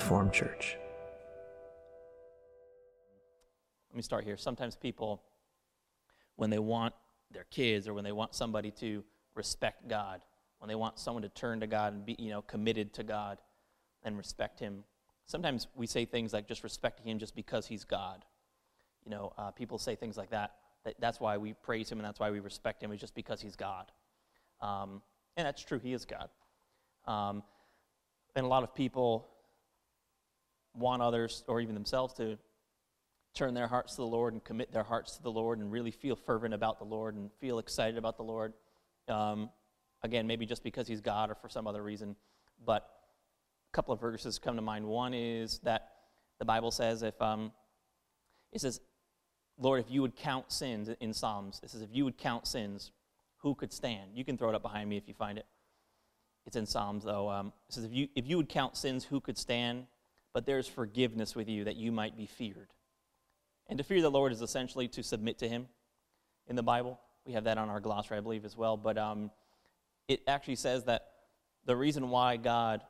Reformed Church. Let me start here. Sometimes people, when they want their kids or when they want somebody to respect God, when they want someone to turn to God and be, you know, committed to God and respect Him, sometimes we say things like just respecting Him just because He's God. You know, uh, people say things like that, that. That's why we praise Him and that's why we respect Him, is just because He's God. Um, and that's true, He is God. Um, and a lot of people want others or even themselves to turn their hearts to the Lord and commit their hearts to the Lord and really feel fervent about the Lord and feel excited about the Lord. Um, again, maybe just because He's God or for some other reason. But a couple of verses come to mind. One is that the Bible says, if um, it says, Lord, if you would count sins in Psalms, it says, if you would count sins, who could stand? You can throw it up behind me if you find it. It's in Psalms, though. Um, it says, if you, if you would count sins, who could stand? But there's forgiveness with you that you might be feared. And to fear the Lord is essentially to submit to Him in the Bible. We have that on our glossary, I believe, as well. But um, it actually says that the reason why God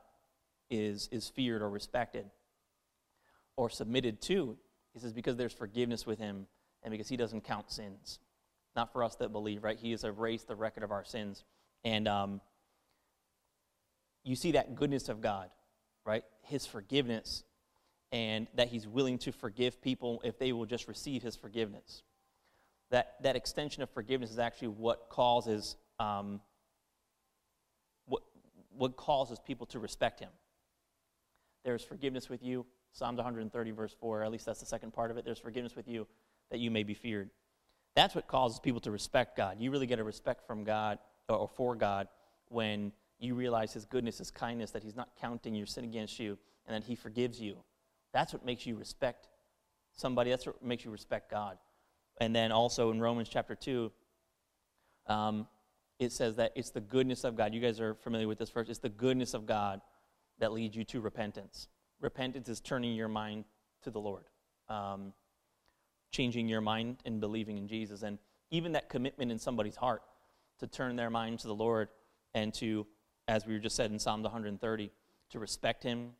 is, is feared or respected or submitted to is because there's forgiveness with Him and because He doesn't count sins. Not for us that believe, right? He has erased the record of our sins. And um, you see that goodness of God, right? His forgiveness, and that He's willing to forgive people if they will just receive His forgiveness. That, that extension of forgiveness is actually what causes um, what, what causes people to respect Him. There's forgiveness with you, Psalms 130, verse 4, at least that's the second part of it. There's forgiveness with you that you may be feared. That's what causes people to respect God. You really get a respect from God or for God when you realize His goodness, His kindness, that He's not counting your sin against you, and that He forgives you. That's what makes you respect somebody. That's what makes you respect God. And then also in Romans chapter 2, um, it says that it's the goodness of God. You guys are familiar with this verse. It's the goodness of God that leads you to repentance. Repentance is turning your mind to the Lord, um, changing your mind and believing in Jesus. And even that commitment in somebody's heart to turn their mind to the Lord and to as we just said in Psalm 130, to respect him,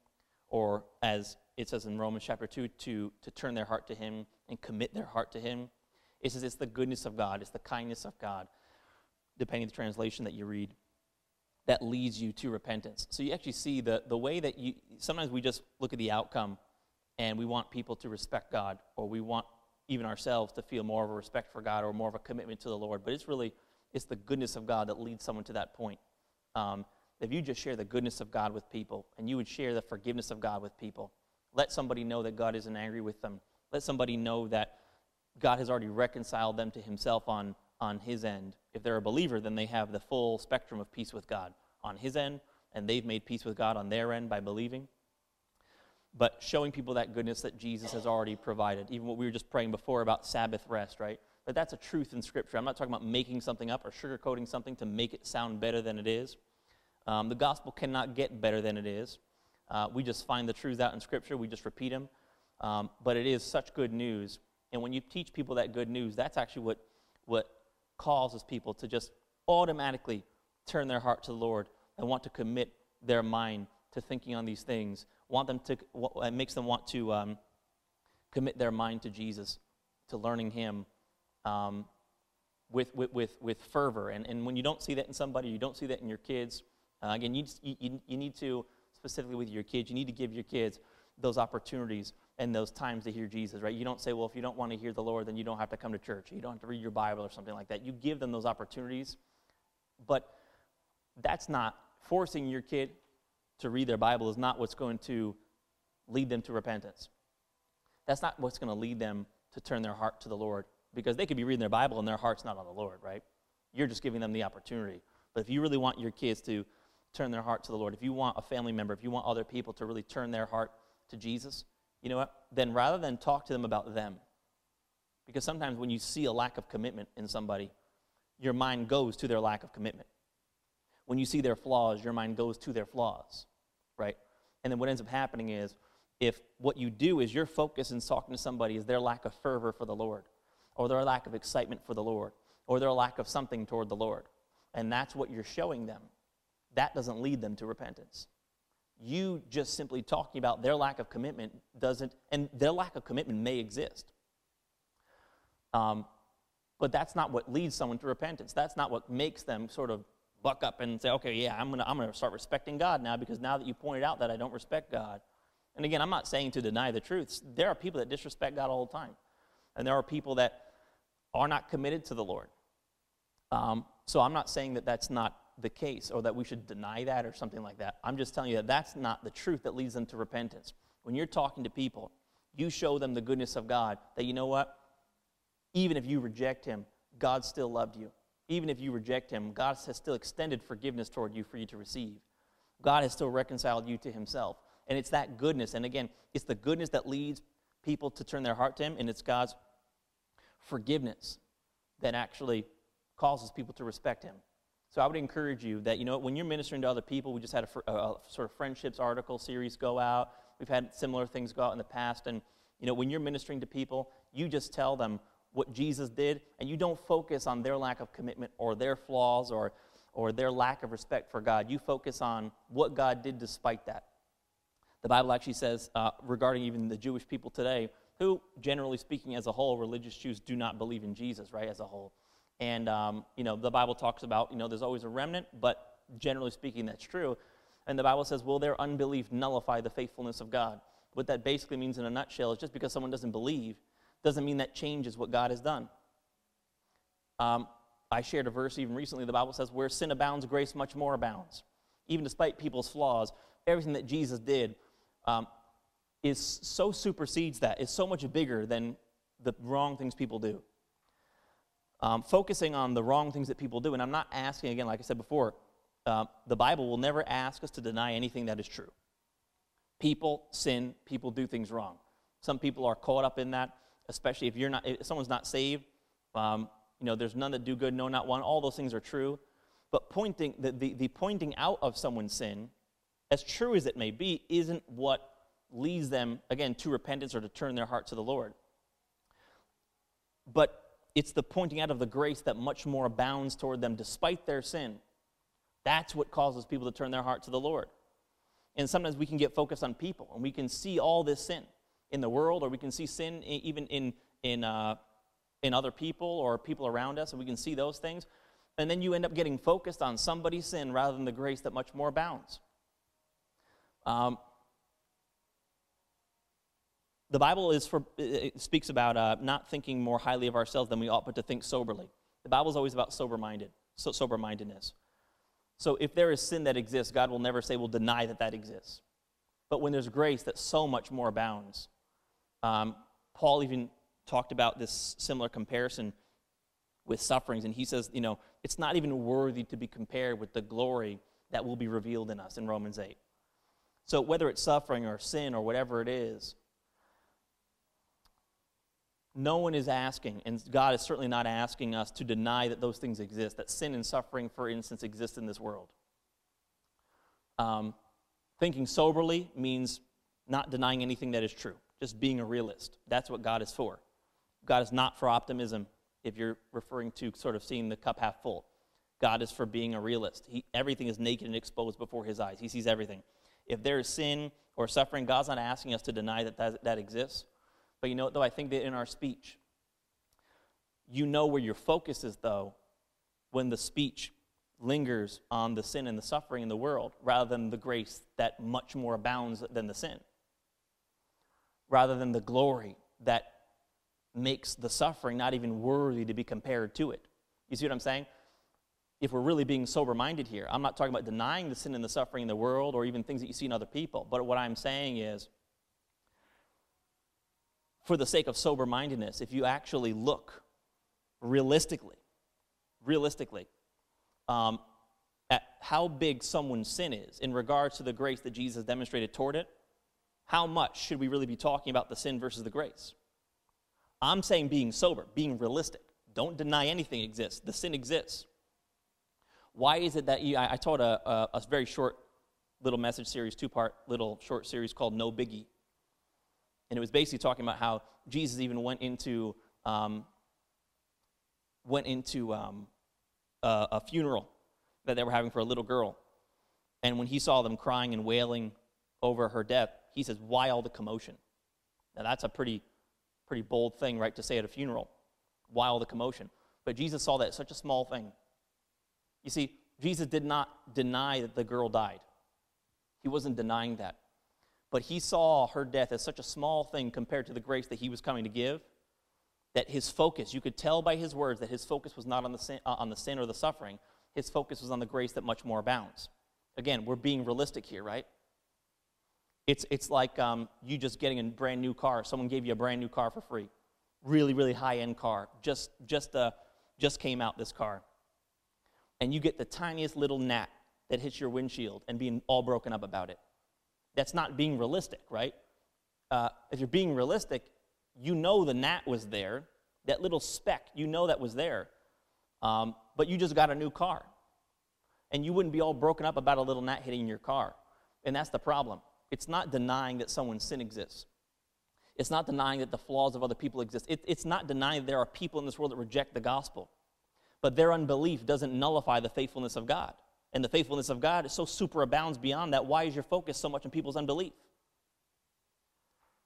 or as it says in Romans chapter 2, to, to turn their heart to him and commit their heart to him. It says it's the goodness of God, it's the kindness of God, depending on the translation that you read, that leads you to repentance. So you actually see the, the way that you, sometimes we just look at the outcome and we want people to respect God, or we want even ourselves to feel more of a respect for God or more of a commitment to the Lord. But it's really, it's the goodness of God that leads someone to that point. Um, if you just share the goodness of God with people and you would share the forgiveness of God with people, let somebody know that God isn't angry with them. Let somebody know that God has already reconciled them to himself on, on his end. If they're a believer, then they have the full spectrum of peace with God on his end, and they've made peace with God on their end by believing. But showing people that goodness that Jesus has already provided, even what we were just praying before about Sabbath rest, right? But that's a truth in Scripture. I'm not talking about making something up or sugarcoating something to make it sound better than it is. Um, the gospel cannot get better than it is. Uh, we just find the truths out in Scripture, we just repeat them. Um, but it is such good news. And when you teach people that good news, that's actually what, what causes people to just automatically turn their heart to the Lord and want to commit their mind to thinking on these things. Want them to, it makes them want to um, commit their mind to Jesus, to learning Him um, with, with, with, with fervor. And, and when you don't see that in somebody, you don't see that in your kids, uh, again, you, you, you need to, specifically with your kids, you need to give your kids those opportunities and those times to hear Jesus, right? You don't say, well, if you don't want to hear the Lord, then you don't have to come to church. You don't have to read your Bible or something like that. You give them those opportunities, but that's not forcing your kid to read their Bible is not what's going to lead them to repentance. That's not what's going to lead them to turn their heart to the Lord because they could be reading their Bible and their heart's not on the Lord, right? You're just giving them the opportunity. But if you really want your kids to turn their heart to the Lord, if you want a family member, if you want other people to really turn their heart to Jesus, you know what? Then rather than talk to them about them, because sometimes when you see a lack of commitment in somebody, your mind goes to their lack of commitment. When you see their flaws, your mind goes to their flaws, right? And then what ends up happening is if what you do is your focus in talking to somebody is their lack of fervor for the Lord, or their lack of excitement for the Lord, or their lack of something toward the Lord, and that's what you're showing them, that doesn't lead them to repentance. you just simply talking about their lack of commitment doesn't, and their lack of commitment may exist. Um, but that's not what leads someone to repentance. That's not what makes them sort of buck up and say, okay, yeah, I'm going to I'm gonna start respecting God now because now that you pointed out that I don't respect God. And again, I'm not saying to deny the truth. There are people that disrespect God all the time. And there are people that are not committed to the Lord. Um, so I'm not saying that that's not the case or that we should deny that or something like that. I'm just telling you that that's not the truth that leads them to repentance. When you're talking to people, you show them the goodness of God, that you know what? Even if you reject Him, God still loved you. Even if you reject Him, God has still extended forgiveness toward you for you to receive. God has still reconciled you to Himself. And it's that goodness. And again, it's the goodness that leads people to turn their heart to Him, and it's God's forgiveness that actually causes people to respect Him. So I would encourage you that, you know, when you're ministering to other people, we just had a, a, sort of friendships article series go out. We've had similar things go out in the past. And, you know, when you're ministering to people, you just tell them what Jesus did, and you don't focus on their lack of commitment or their flaws or, or their lack of respect for God. You focus on what God did despite that. The Bible actually says, uh, regarding even the Jewish people today, who, generally speaking, as a whole, religious Jews do not believe in Jesus, right, as a whole. And, um, you know, the Bible talks about, you know, there's always a remnant, but generally speaking, that's true. And the Bible says, will their unbelief nullify the faithfulness of God? What that basically means in a nutshell is just because someone doesn't believe doesn't mean that changes what God has done. Um, I shared a verse even recently. The Bible says, where sin abounds, grace much more abounds. Even despite people's flaws, everything that Jesus did um, is so supersedes that. It's so much bigger than the wrong things people do um, focusing on the wrong things that people do. And I'm not asking, again, like I said before, uh, the Bible will never ask us to deny anything that is true. People sin, people do things wrong. Some people are caught up in that, especially if you're not, if someone's not saved. Um, you know, there's none that do good, no, not one. All those things are true. But pointing, the, the, the pointing out of someone's sin, as true as it may be, isn't what leads them, again, to repentance or to turn their heart to the Lord. But it's the pointing out of the grace that much more abounds toward them despite their sin. That's what causes people to turn their heart to the Lord. And sometimes we can get focused on people and we can see all this sin in the world, or we can see sin even in, in, uh, in other people or people around us, and we can see those things. And then you end up getting focused on somebody's sin rather than the grace that much more abounds. Um, the Bible is for, speaks about uh, not thinking more highly of ourselves than we ought, but to think soberly. The Bible is always about sober-minded, so sober-mindedness. So if there is sin that exists, God will never say, "Will deny that that exists." But when there's grace that so much more abounds, um, Paul even talked about this similar comparison with sufferings, and he says, you know, it's not even worthy to be compared with the glory that will be revealed in us in Romans 8. So whether it's suffering or sin or whatever it is, no one is asking, and God is certainly not asking us to deny that those things exist, that sin and suffering, for instance, exist in this world. Um, thinking soberly means not denying anything that is true, just being a realist. That's what God is for. God is not for optimism if you're referring to sort of seeing the cup half full. God is for being a realist. He, everything is naked and exposed before his eyes. He sees everything. If there is sin or suffering, God's not asking us to deny that that, that exists. But you know though? I think that in our speech, you know where your focus is, though, when the speech lingers on the sin and the suffering in the world rather than the grace that much more abounds than the sin, rather than the glory that makes the suffering not even worthy to be compared to it. You see what I'm saying? If we're really being sober minded here, I'm not talking about denying the sin and the suffering in the world or even things that you see in other people, but what I'm saying is for the sake of sober mindedness, if you actually look realistically, realistically, um, at how big someone's sin is in regards to the grace that Jesus demonstrated toward it, how much should we really be talking about the sin versus the grace? I'm saying being sober, being realistic. Don't deny anything exists. The sin exists. Why is it that you, I, I taught a, a, a very short little message series, two part little short series called No Biggie and it was basically talking about how Jesus even went into um, went into um, a, a funeral that they were having for a little girl, and when he saw them crying and wailing over her death, he says, Why all the commotion? Now, that's a pretty, pretty bold thing, right, to say at a funeral. Why all the commotion? But Jesus saw that such a small thing. You see, Jesus did not deny that the girl died, he wasn't denying that. But he saw her death as such a small thing compared to the grace that he was coming to give that his focus, you could tell by his words that his focus was not on the sin, uh, on the sin or the suffering. His focus was on the grace that much more abounds. Again, we're being realistic here, right? It's, it's like um, you just getting a brand new car. Someone gave you a brand new car for free. Really, really high end car. Just, just, uh, just came out this car. And you get the tiniest little gnat that hits your windshield and being all broken up about it. That's not being realistic, right? Uh, if you're being realistic, you know the gnat was there, that little speck, you know that was there. Um, but you just got a new car. And you wouldn't be all broken up about a little gnat hitting your car. And that's the problem. It's not denying that someone's sin exists. It's not denying that the flaws of other people exist. It, it's not denying that there are people in this world that reject the gospel. But their unbelief doesn't nullify the faithfulness of God. And the faithfulness of God is so superabounds beyond that. Why is your focus so much on people's unbelief?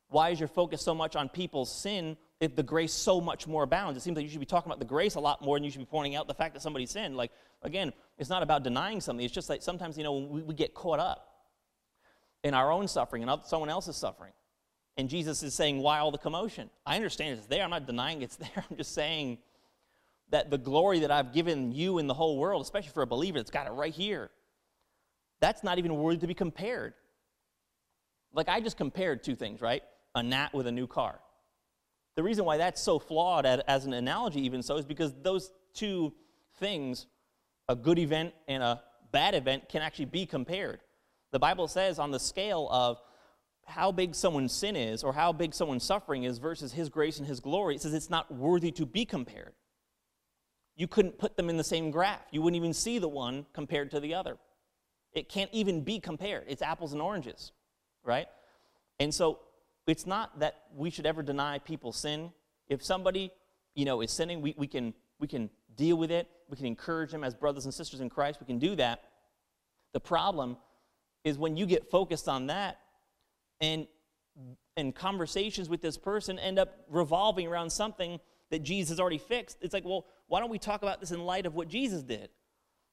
Why is your focus so much on people's sin if the grace so much more abounds? It seems like you should be talking about the grace a lot more than you should be pointing out the fact that somebody sinned. Like, again, it's not about denying something. It's just like sometimes, you know, we, we get caught up in our own suffering and someone else's suffering. And Jesus is saying, why all the commotion? I understand it's there. I'm not denying it's there. I'm just saying that the glory that I've given you in the whole world, especially for a believer that's got it right here, that's not even worthy to be compared. Like I just compared two things, right? A gnat with a new car. The reason why that's so flawed as an analogy, even so, is because those two things, a good event and a bad event, can actually be compared. The Bible says on the scale of how big someone's sin is or how big someone's suffering is versus his grace and his glory, it says it's not worthy to be compared. You couldn't put them in the same graph. You wouldn't even see the one compared to the other. It can't even be compared. It's apples and oranges, right? And so it's not that we should ever deny people sin. If somebody, you know, is sinning, we, we, can, we can deal with it. We can encourage them as brothers and sisters in Christ. We can do that. The problem is when you get focused on that and and conversations with this person end up revolving around something that Jesus already fixed. It's like, well, why don't we talk about this in light of what Jesus did?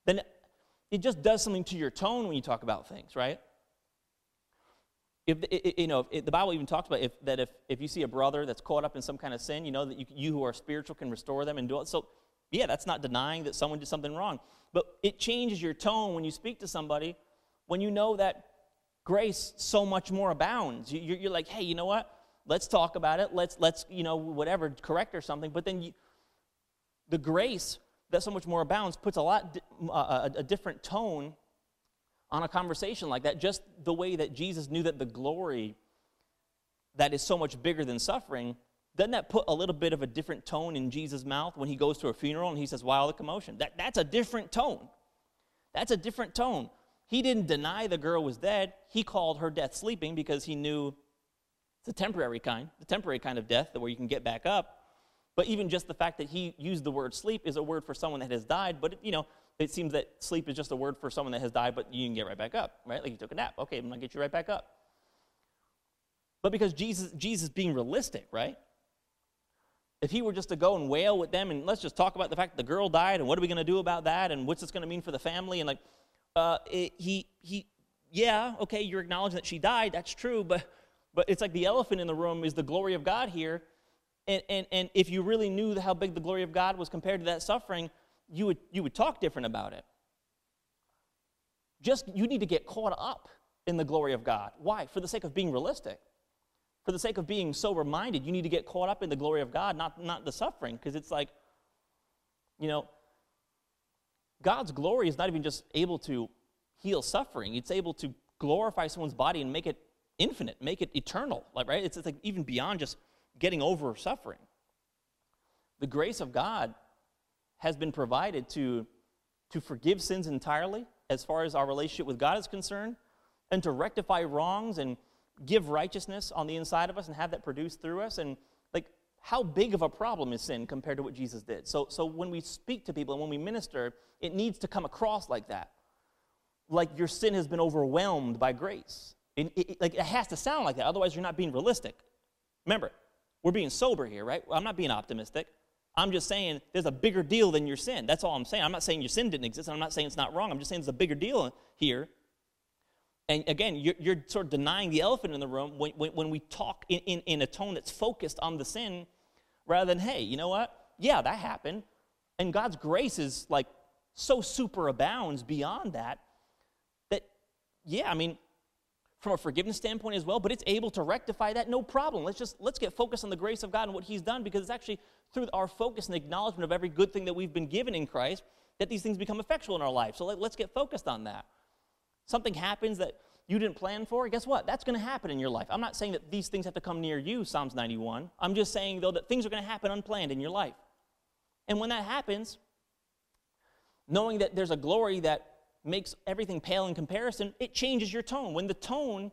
Then it just does something to your tone when you talk about things, right? If you know, the Bible even talks about if, that if, if you see a brother that's caught up in some kind of sin, you know that you, you who are spiritual can restore them and do it. So, yeah, that's not denying that someone did something wrong, but it changes your tone when you speak to somebody when you know that grace so much more abounds. You, are like, hey, you know what? Let's talk about it. Let's, let's you know, whatever, correct or something. But then you, the grace that so much more abounds puts a lot, uh, a, a different tone on a conversation like that. Just the way that Jesus knew that the glory that is so much bigger than suffering doesn't that put a little bit of a different tone in Jesus' mouth when he goes to a funeral and he says, Wow, the commotion? That, that's a different tone. That's a different tone. He didn't deny the girl was dead. He called her death sleeping because he knew it's a temporary kind, the temporary kind of death where you can get back up. But even just the fact that he used the word sleep is a word for someone that has died. But, you know, it seems that sleep is just a word for someone that has died, but you can get right back up, right? Like you took a nap. Okay, I'm to get you right back up. But because Jesus, Jesus being realistic, right? If he were just to go and wail with them and let's just talk about the fact that the girl died and what are we to do about that and what's this to mean for the family and like, uh, it, he, he, yeah, okay, you're acknowledging that she died. That's true, but, but it's like the elephant in the room is the glory of God here. And, and, and if you really knew how big the glory of God was compared to that suffering, you would, you would talk different about it. Just, you need to get caught up in the glory of God. Why? For the sake of being realistic. For the sake of being sober minded, you need to get caught up in the glory of God, not, not the suffering. Because it's like, you know, God's glory is not even just able to heal suffering, it's able to glorify someone's body and make it infinite, make it eternal. Like, right? It's, it's like even beyond just getting over suffering. The grace of God has been provided to, to forgive sins entirely as far as our relationship with God is concerned, and to rectify wrongs and give righteousness on the inside of us and have that produced through us. And like, how big of a problem is sin compared to what Jesus did? So, so when we speak to people and when we minister, it needs to come across like that. Like your sin has been overwhelmed by grace. it, it, like, it has to sound like that, otherwise, you're not being realistic. Remember, we're being sober here, right? I'm not being optimistic. I'm just saying there's a bigger deal than your sin. That's all I'm saying. I'm not saying your sin didn't exist. I'm not saying it's not wrong. I'm just saying there's a bigger deal here. And again, you're, you're sort of denying the elephant in the room when, when, when we talk in, in, in a tone that's focused on the sin rather than, hey, you know what? Yeah, that happened. And God's grace is like so super abounds beyond that, that, yeah, I mean, from a forgiveness standpoint as well, but it's able to rectify that, no problem. Let's just let's get focused on the grace of God and what He's done because it's actually through our focus and acknowledgement of every good thing that we've been given in Christ that these things become effectual in our life. So let, let's get focused on that. Something happens that you didn't plan for, guess what? That's going to happen in your life. I'm not saying that these things have to come near you, Psalms 91. I'm just saying, though, that things are going to happen unplanned in your life. And when that happens, knowing that there's a glory that makes everything pale in comparison, it changes your tone. When the tone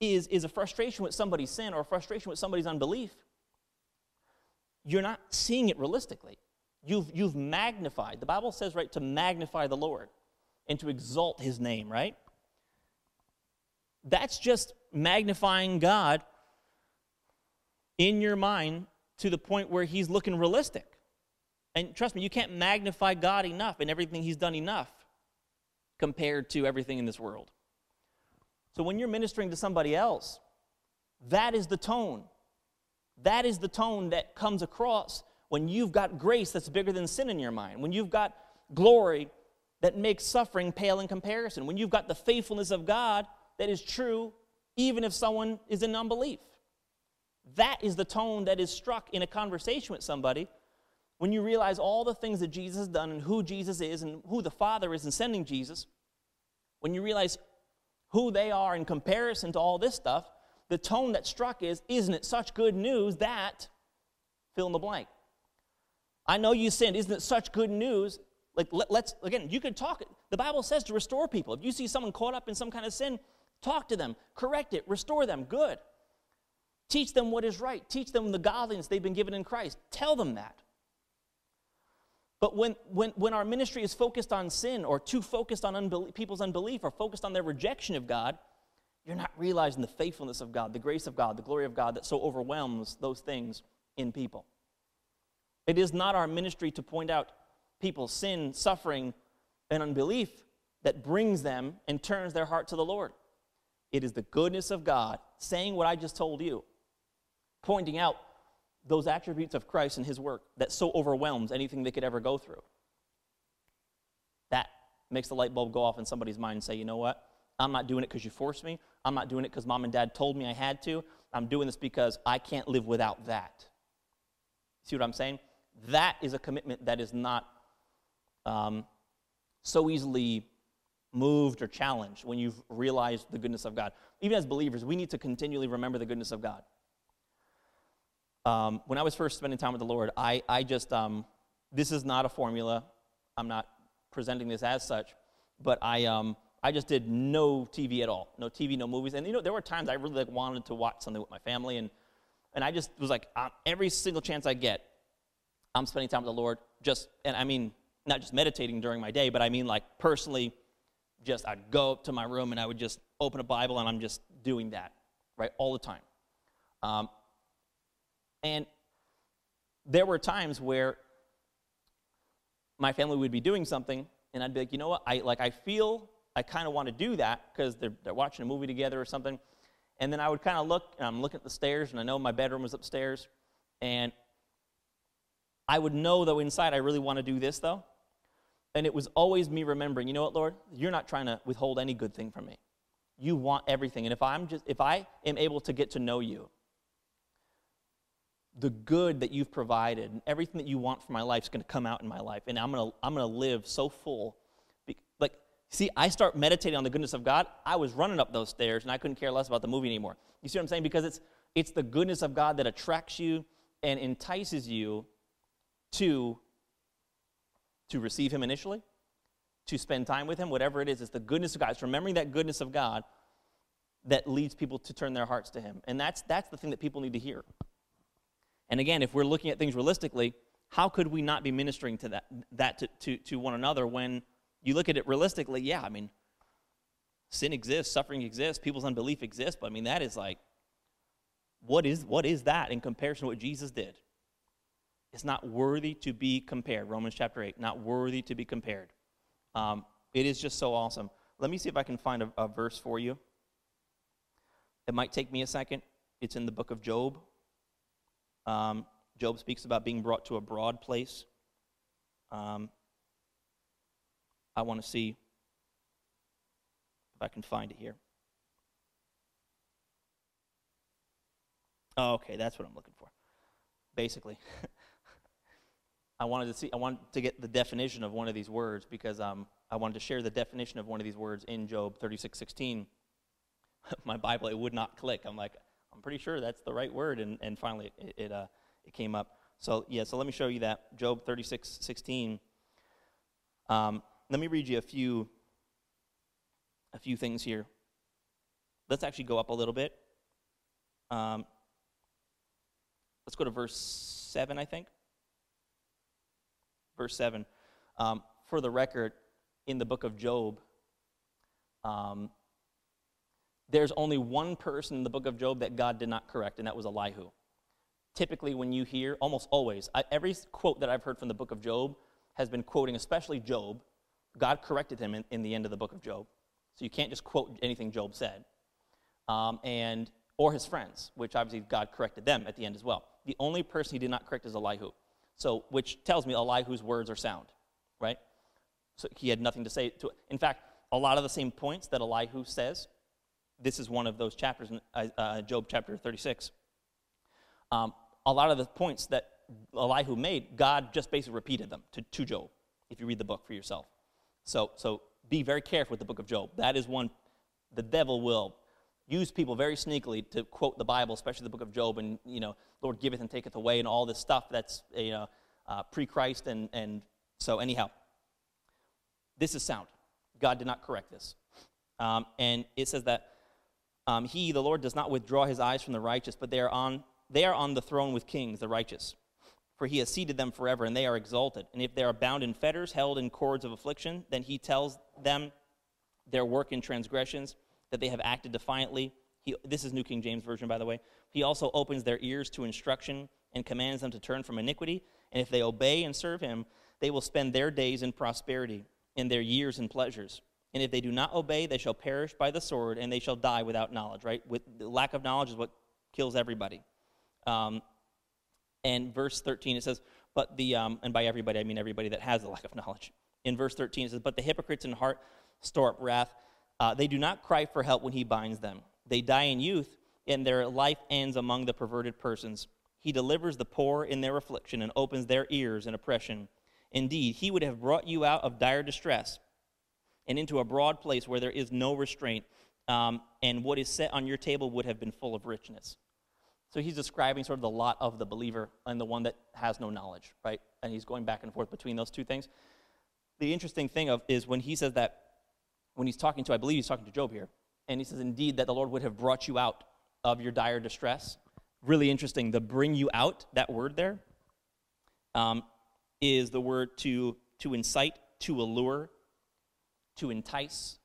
is, is a frustration with somebody's sin or a frustration with somebody's unbelief, you're not seeing it realistically. You've, you've magnified. The Bible says, right, to magnify the Lord and to exalt his name, right? That's just magnifying God in your mind to the point where he's looking realistic. And trust me, you can't magnify God enough and everything he's done enough compared to everything in this world. So when you're ministering to somebody else, that is the tone. That is the tone that comes across when you've got grace that's bigger than sin in your mind, when you've got glory that makes suffering pale in comparison, when you've got the faithfulness of God that is true even if someone is in unbelief. That is the tone that is struck in a conversation with somebody when you realize all the things that Jesus has done and who Jesus is and who the Father is in sending Jesus, when you realize who they are in comparison to all this stuff, the tone that struck is, isn't it such good news that fill in the blank? I know you sinned. Isn't it such good news? Like, let, us again, you could talk. The Bible says to restore people. If you see someone caught up in some kind of sin, talk to them, correct it, restore them. Good. Teach them what is right. Teach them the godliness they've been given in Christ. Tell them that. But when, when, when our ministry is focused on sin or too focused on people's unbelief or focused on their rejection of God, you're not realizing the faithfulness of God, the grace of God, the glory of God that so overwhelms those things in people. It is not our ministry to point out people's sin, suffering, and unbelief that brings them and turns their heart to the Lord. It is the goodness of God saying what I just told you, pointing out those attributes of Christ and his work that so overwhelms anything they could ever go through. That makes the light bulb go off in somebody's mind and say, you know what? I'm not doing it because you forced me. I'm not doing it because mom and dad told me I had to. I'm doing this because I can't live without that. See what I'm saying? That is a commitment that is not um, so easily moved or challenged when you've realized the goodness of God. Even as believers, we need to continually remember the goodness of God um, when I was first spending time with the Lord, I, I just, um, this is not a formula. I'm not presenting this as such, but I, um, I just did no TV at all. No TV, no movies. And you know, there were times I really like, wanted to watch something with my family, and, and I just was like, uh, every single chance I get, I'm spending time with the Lord. Just, and I mean, not just meditating during my day, but I mean like personally, just I'd go up to my room and I would just open a Bible and I'm just doing that, right, all the time. Um, and there were times where my family would be doing something, and I'd be like, you know what? I like I feel I kind of want to do that because they're, they're watching a movie together or something. And then I would kind of look, and I'm looking at the stairs, and I know my bedroom was upstairs, and I would know though inside I really want to do this though. And it was always me remembering, you know what, Lord, you're not trying to withhold any good thing from me. You want everything. And if I'm just if I am able to get to know you, the good that you've provided and everything that you want for my life is going to come out in my life and i'm going to i'm going to live so full. Like see i start meditating on the goodness of god i was running up those stairs and i couldn't care less about the movie anymore. You see what i'm saying? Because it's it's the goodness of god that attracts you and entices you to to receive him initially to spend time with him whatever it is it's the goodness of god. It's remembering that goodness of god that leads people to turn their hearts to him. And that's that's the thing that people need to hear and again, if we're looking at things realistically, how could we not be ministering to that, that to, to, to one another when you look at it realistically? Yeah, I mean, sin exists, suffering exists, people's unbelief exists, but I mean, that is like, what is, what is that in comparison to what Jesus did? It's not worthy to be compared. Romans chapter 8, not worthy to be compared. Um, it is just so awesome. Let me see if I can find a, a verse for you. It might take me a second. It's in the book of Job. Um, Job speaks about being brought to a broad place. Um, I want to see if I can find it here. Oh, okay, that's what I'm looking for. Basically, I wanted to see. I wanted to get the definition of one of these words because um, I wanted to share the definition of one of these words in Job 36:16. My Bible it would not click. I'm like, I'm pretty sure that's the right word, and, and finally it it, uh, it came up. So yeah, so let me show you that Job 36:16. Um, let me read you a few a few things here. Let's actually go up a little bit. Um, let's go to verse 7, I think. Verse 7. Um, for the record, in the book of Job, um, there's only one person in the book of Job that God did not correct, and that was Elihu. Typically, when you hear, almost always, I, every quote that I've heard from the book of Job has been quoting, especially Job. God corrected him in, in the end of the book of Job. So you can't just quote anything Job said. Um, and or his friends, which obviously God corrected them at the end as well. The only person he did not correct is Elihu. So, which tells me Elihu's words are sound, right? So he had nothing to say to it. In fact, a lot of the same points that Elihu says, this is one of those chapters in uh, uh Job chapter 36. Um, a lot of the points that Elihu made, God just basically repeated them to, to Job, if you read the book for yourself. So, so be very careful with the book of Job. That is one the devil will use people very sneakily to quote the Bible, especially the book of Job, and you know, Lord giveth and taketh away, and all this stuff that's you know uh, pre-Christ, and and so anyhow, this is sound. God did not correct this, um, and it says that um, He, the Lord, does not withdraw His eyes from the righteous, but they are on they are on the throne with kings, the righteous. For he has seated them forever, and they are exalted. And if they are bound in fetters, held in cords of affliction, then he tells them their work in transgressions that they have acted defiantly. He, this is New King James Version, by the way. He also opens their ears to instruction and commands them to turn from iniquity. And if they obey and serve him, they will spend their days in prosperity and their years in pleasures. And if they do not obey, they shall perish by the sword and they shall die without knowledge, right? With, the lack of knowledge is what kills everybody. Um, and verse 13, it says, but the, um, and by everybody, I mean everybody that has a lack of knowledge. In verse 13, it says, but the hypocrites in heart store up wrath uh, they do not cry for help when he binds them. They die in youth, and their life ends among the perverted persons. He delivers the poor in their affliction and opens their ears in oppression. Indeed, he would have brought you out of dire distress and into a broad place where there is no restraint, um, and what is set on your table would have been full of richness. So he's describing sort of the lot of the believer and the one that has no knowledge, right? And he's going back and forth between those two things. The interesting thing of, is when he says that when he's talking to, I believe he's talking to Job here, and he says, Indeed, that the Lord would have brought you out of your dire distress. Really interesting. The bring you out, that word there, um, is the word to, to incite, to allure, to entice.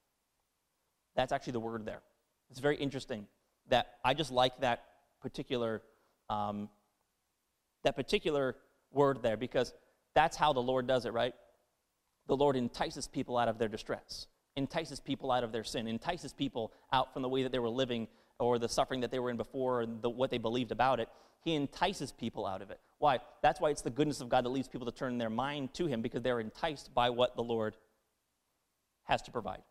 That's actually the word there. It's very interesting that I just like that particular um, that particular word there because that's how the Lord does it, right? The Lord entices people out of their distress entices people out of their sin, entices people out from the way that they were living or the suffering that they were in before and the, what they believed about it. He entices people out of it. Why? That's why it's the goodness of God that leads people to turn their mind to Him because they're enticed by what the Lord has to provide.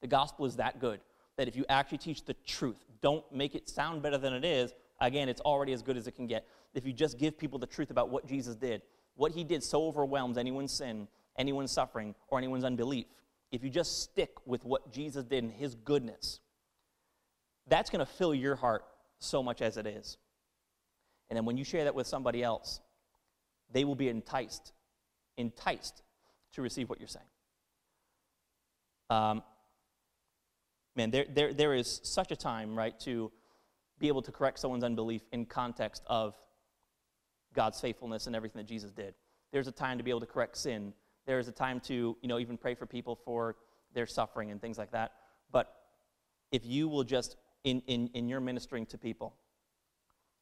The gospel is that good that if you actually teach the truth, don't make it sound better than it is, again, it's already as good as it can get. If you just give people the truth about what Jesus did, what He did so overwhelms anyone's sin, anyone's suffering, or anyone's unbelief if you just stick with what Jesus did and his goodness, that's going to fill your heart so much as it is. And then when you share that with somebody else, they will be enticed, enticed to receive what you're saying. Um, man, there, there, there is such a time, right, to be able to correct someone's unbelief in context of God's faithfulness and everything that Jesus did. There's a time to be able to correct sin there is a time to, you know, even pray for people for their suffering and things like that. But if you will just, in, in, in your ministering to people,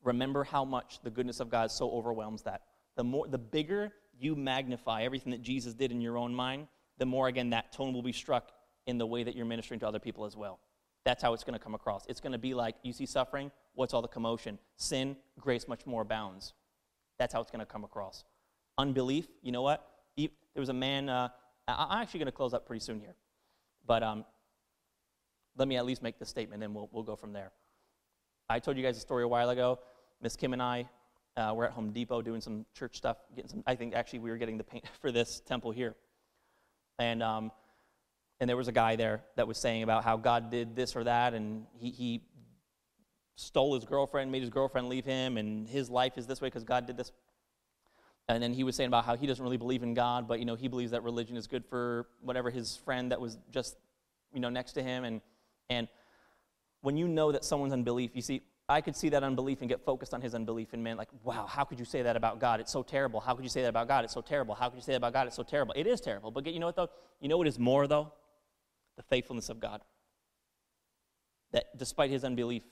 remember how much the goodness of God so overwhelms that. The, more, the bigger you magnify everything that Jesus did in your own mind, the more, again, that tone will be struck in the way that you're ministering to other people as well. That's how it's going to come across. It's going to be like, you see suffering, what's all the commotion? Sin, grace much more abounds. That's how it's going to come across. Unbelief, you know what? There was a man, uh, I'm actually going to close up pretty soon here. But um, let me at least make the statement, and we'll, we'll go from there. I told you guys a story a while ago. Miss Kim and I uh, were at Home Depot doing some church stuff, getting some. I think actually we were getting the paint for this temple here, and um, and there was a guy there that was saying about how God did this or that, and he, he stole his girlfriend, made his girlfriend leave him, and his life is this way because God did this. And then he was saying about how he doesn't really believe in God, but you know he believes that religion is good for whatever his friend that was just you know next to him, and and when you know that someone's unbelief, you see, I could see that unbelief and get focused on his unbelief and man, like, wow, how could you say that about God? It's so terrible. How could you say that about God? It's so terrible. How could you say that about God? It's so terrible. It is terrible. But you know what, though? You know what is more, though? The faithfulness of God. That despite his unbelief,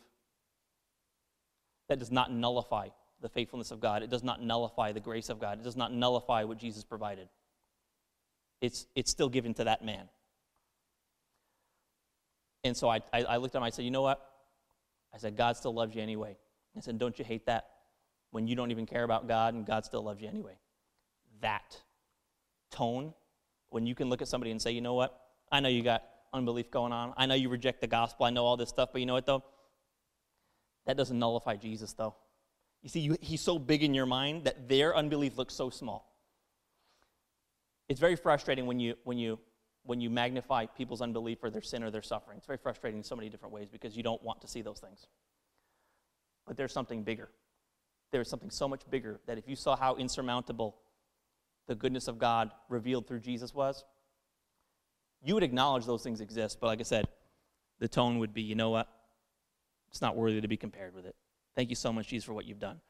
that does not nullify the faithfulness of God. It does not nullify the grace of God. It does not nullify what Jesus provided. It's, it's still given to that man. And so I, I, I looked at him, I said, you know what? I said, God still loves you anyway. I said, don't you hate that? When you don't even care about God and God still loves you anyway. That tone, when you can look at somebody and say, you know what? I know you got unbelief going on. I know you reject the gospel. I know all this stuff, but you know what, though? That doesn't nullify Jesus, though. You see, you, he's so big in your mind that their unbelief looks so small. It's very frustrating when you, when you when you magnify people's unbelief or their sin or their suffering. It's very frustrating in so many different ways because you don't want to see those things. But there's something bigger. There's something so much bigger that if you saw how insurmountable the goodness of God revealed through Jesus was, you would acknowledge those things exist. But like I said, the tone would be, you know what? It's not worthy to be compared with it. Thank you so much, Jesus, for what you've done.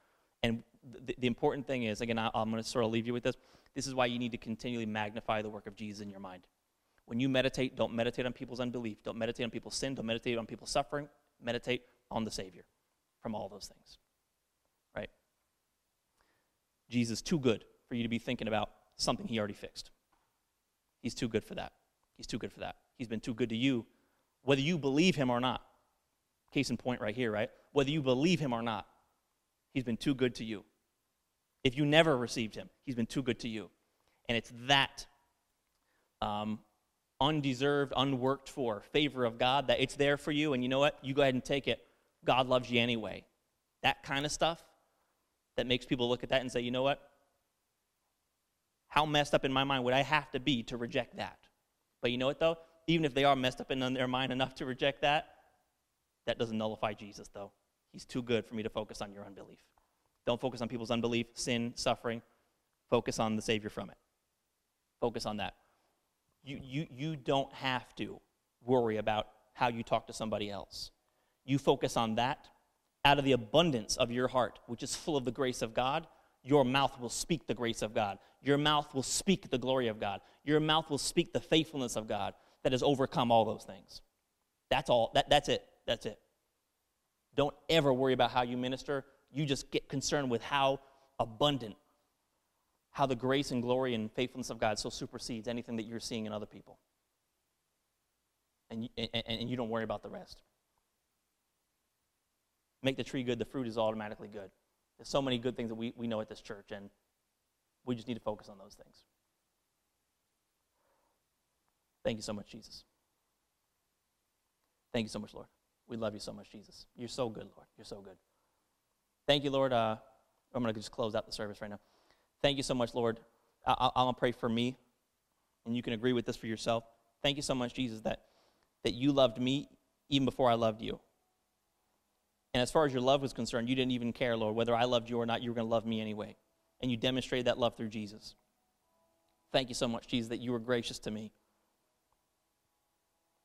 And the, the important thing is, again, I, I'm going to sort of leave you with this. This is why you need to continually magnify the work of Jesus in your mind. When you meditate, don't meditate on people's unbelief. Don't meditate on people's sin. Don't meditate on people's suffering. Meditate on the Savior from all those things. Right? Jesus is too good for you to be thinking about something he already fixed. He's too good for that. He's too good for that. He's been too good to you, whether you believe him or not. Case in point right here, right? Whether you believe him or not, he's been too good to you. If you never received him, he's been too good to you. And it's that um, undeserved, unworked for favor of God, that it's there for you, and you know what? You go ahead and take it. God loves you anyway. That kind of stuff that makes people look at that and say, you know what? How messed up in my mind would I have to be to reject that? But you know what, though? Even if they are messed up in their mind enough to reject that, that doesn't nullify Jesus, though. He's too good for me to focus on your unbelief. Don't focus on people's unbelief, sin, suffering. Focus on the Savior from it. Focus on that you, you, you don't have to worry about how you talk to somebody else. You focus on that. Out of the abundance of your heart, which is full of the grace of God, your mouth will speak the grace of God. Your mouth will speak the glory of God. Your mouth will speak the faithfulness of God that has overcome all those things. That's all. That, that's it. That's it. Don't ever worry about how you minister. You just get concerned with how abundant how the grace and glory and faithfulness of God so supersedes anything that you're seeing in other people. And and, and you don't worry about the rest. Make the tree good, the fruit is automatically good. There's so many good things that we, we know at this church, and we just need to focus on those things. Thank you so much, Jesus. Thank you so much, Lord. We love you so much, Jesus. You're so good, Lord. You're so good. Thank you, Lord. Uh, I'm going to just close out the service right now. Thank you so much, Lord. I, am going to pray for me, and you can agree with this for yourself. Thank you so much, Jesus, that, that you loved me even before I loved you. And as far as your love was concerned, you didn't even care, Lord, whether I loved you or not, you were going to love me anyway. And you demonstrated that love through Jesus. Thank you so much, Jesus, that you were gracious to me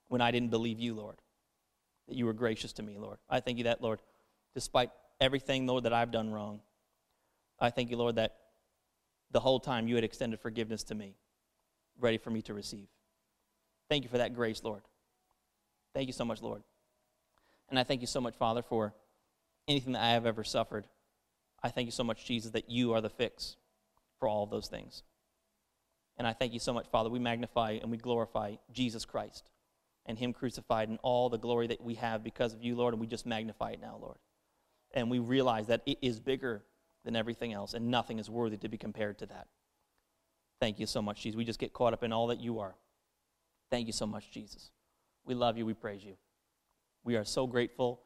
when I didn't believe you, Lord. That you were gracious to me, Lord. I thank you that, Lord, despite everything, Lord, that I've done wrong, I thank you, Lord, that the whole time you had extended forgiveness to me, ready for me to receive. Thank you for that grace, Lord. Thank you so much, Lord. And I thank you so much, Father, for anything that I have ever suffered. I thank you so much, Jesus, that you are the fix for all of those things. And I thank you so much, Father. We magnify and we glorify Jesus Christ and Him crucified and all the glory that we have because of you, Lord. And we just magnify it now, Lord. And we realize that it is bigger than everything else, and nothing is worthy to be compared to that. Thank you so much, Jesus. We just get caught up in all that you are. Thank you so much, Jesus. We love you. We praise you. We are so grateful.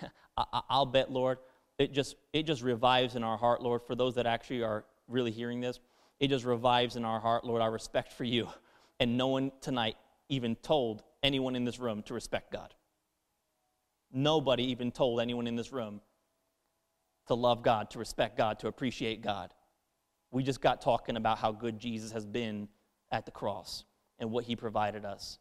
I'll bet, Lord, it just, it just revives in our heart, Lord, for those that actually are really hearing this. It just revives in our heart, Lord, our respect for you. And no one tonight even told anyone in this room to respect God. Nobody even told anyone in this room to love God, to respect God, to appreciate God. We just got talking about how good Jesus has been at the cross and what he provided us.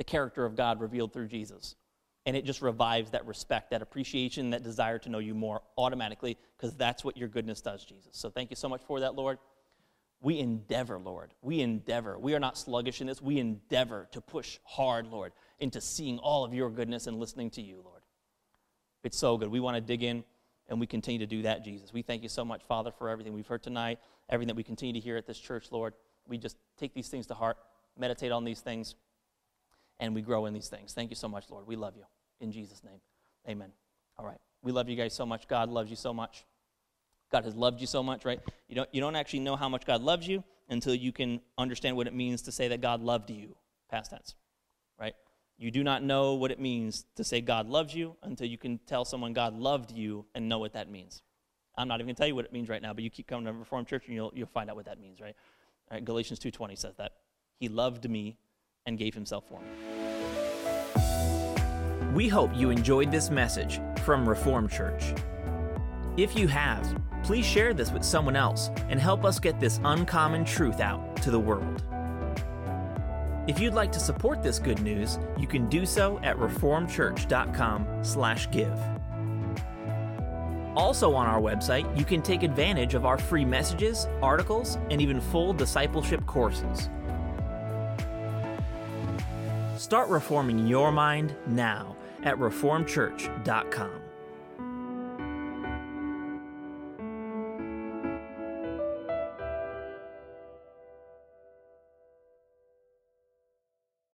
The character of God revealed through Jesus. And it just revives that respect, that appreciation, that desire to know you more automatically, because that's what your goodness does, Jesus. So thank you so much for that, Lord. We endeavor, Lord. We endeavor. We are not sluggish in this. We endeavor to push hard, Lord, into seeing all of your goodness and listening to you, Lord. It's so good. We want to dig in and we continue to do that, Jesus. We thank you so much, Father, for everything we've heard tonight, everything that we continue to hear at this church, Lord. We just take these things to heart, meditate on these things, and we grow in these things. Thank you so much, Lord. We love you. In Jesus' name, amen. All right. We love you guys so much. God loves you so much. God has loved you so much, right? You don't, you don't actually know how much God loves you until you can understand what it means to say that God loved you, past tense, right? You do not know what it means to say God loves you until you can tell someone God loved you and know what that means. I'm not even going to tell you what it means right now, but you keep coming to Reformed Church and you'll, you'll find out what that means, right? right? Galatians 2.20 says that. He loved me and gave himself for me. We hope you enjoyed this message from Reformed Church. If you have, please share this with someone else and help us get this uncommon truth out to the world. If you'd like to support this good news, you can do so at reformedchurch.com/give. Also on our website, you can take advantage of our free messages, articles, and even full discipleship courses. Start reforming your mind now at reformedchurch.com.